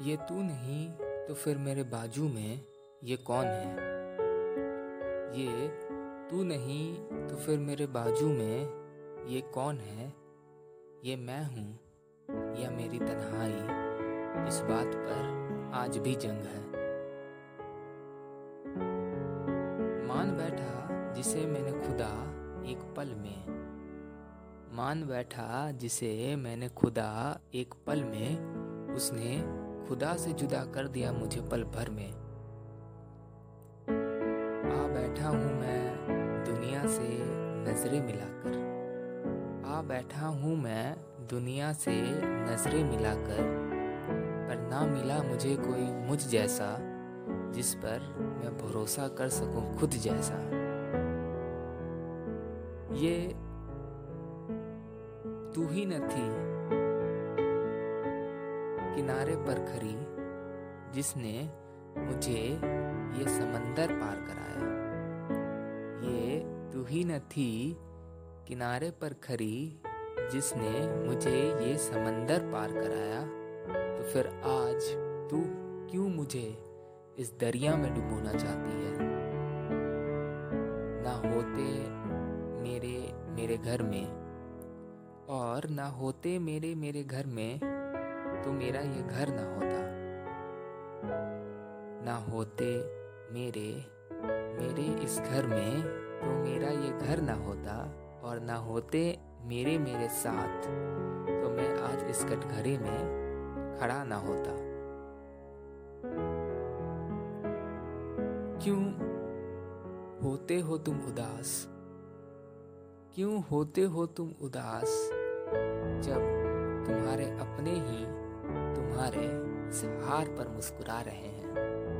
ये तू नहीं तो फिर मेरे बाजू में ये कौन है? ये तू नहीं तो फिर मेरे बाजू में ये कौन है? ये मैं हूँ, या मेरी तन्हाई? इस बात पर आज भी जंग है। मान बैठा जिसे मैंने खुदा एक पल में। मान बैठा जिसे मैंने खुदा एक पल में, उसने खुदा से जुदा कर दिया मुझे पल भर में। आ बैठा हूँ मैं दुनिया से नज़रें मिलाकर। आ बैठा हूँ मैं दुनिया से नज़रें मिलाकर। पर ना मिला मुझे कोई मुझ जैसा, जिस पर मैं भरोसा कर सकूँ खुद जैसा। ये तू ही न थी। किनारे पर खड़ी, जिसने मुझे ये समंदर पार कराया। ये तू ही न थी किनारे पर खड़ी, जिसने मुझे ये समंदर पार कराया। तो फिर आज तू क्यों मुझे इस दरिया में डुबोना चाहती है? ना होते मेरे मेरे घर में, और ना होते मेरे मेरे घर में तो मेरा ये घर ना होता। ना होते मेरे मेरे इस घर में तो मेरा ये घर ना होता और ना होते मेरे मेरे साथ तो मैं आज इस कटघरे में खड़ा ना होता। क्यों होते हो तुम उदास? क्यों होते हो तुम उदास जब तुम्हारे अपने हमारे इस हार पर मुस्कुरा रहे हैं।